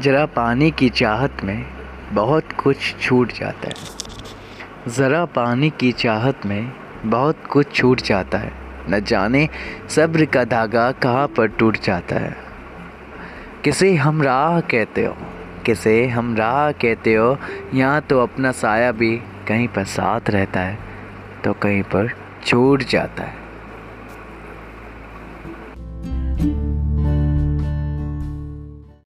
ज़रा पानी की चाहत में बहुत कुछ छूट जाता है। ज़रा पानी की चाहत में बहुत कुछ छूट जाता है। न जाने सब्र का धागा कहाँ पर टूट जाता है। किसे हम राह कहते हो? किसे हम राह कहते हो? यहाँ तो अपना साया भी कहीं पर साथ रहता है तो कहीं पर छूट जाता है।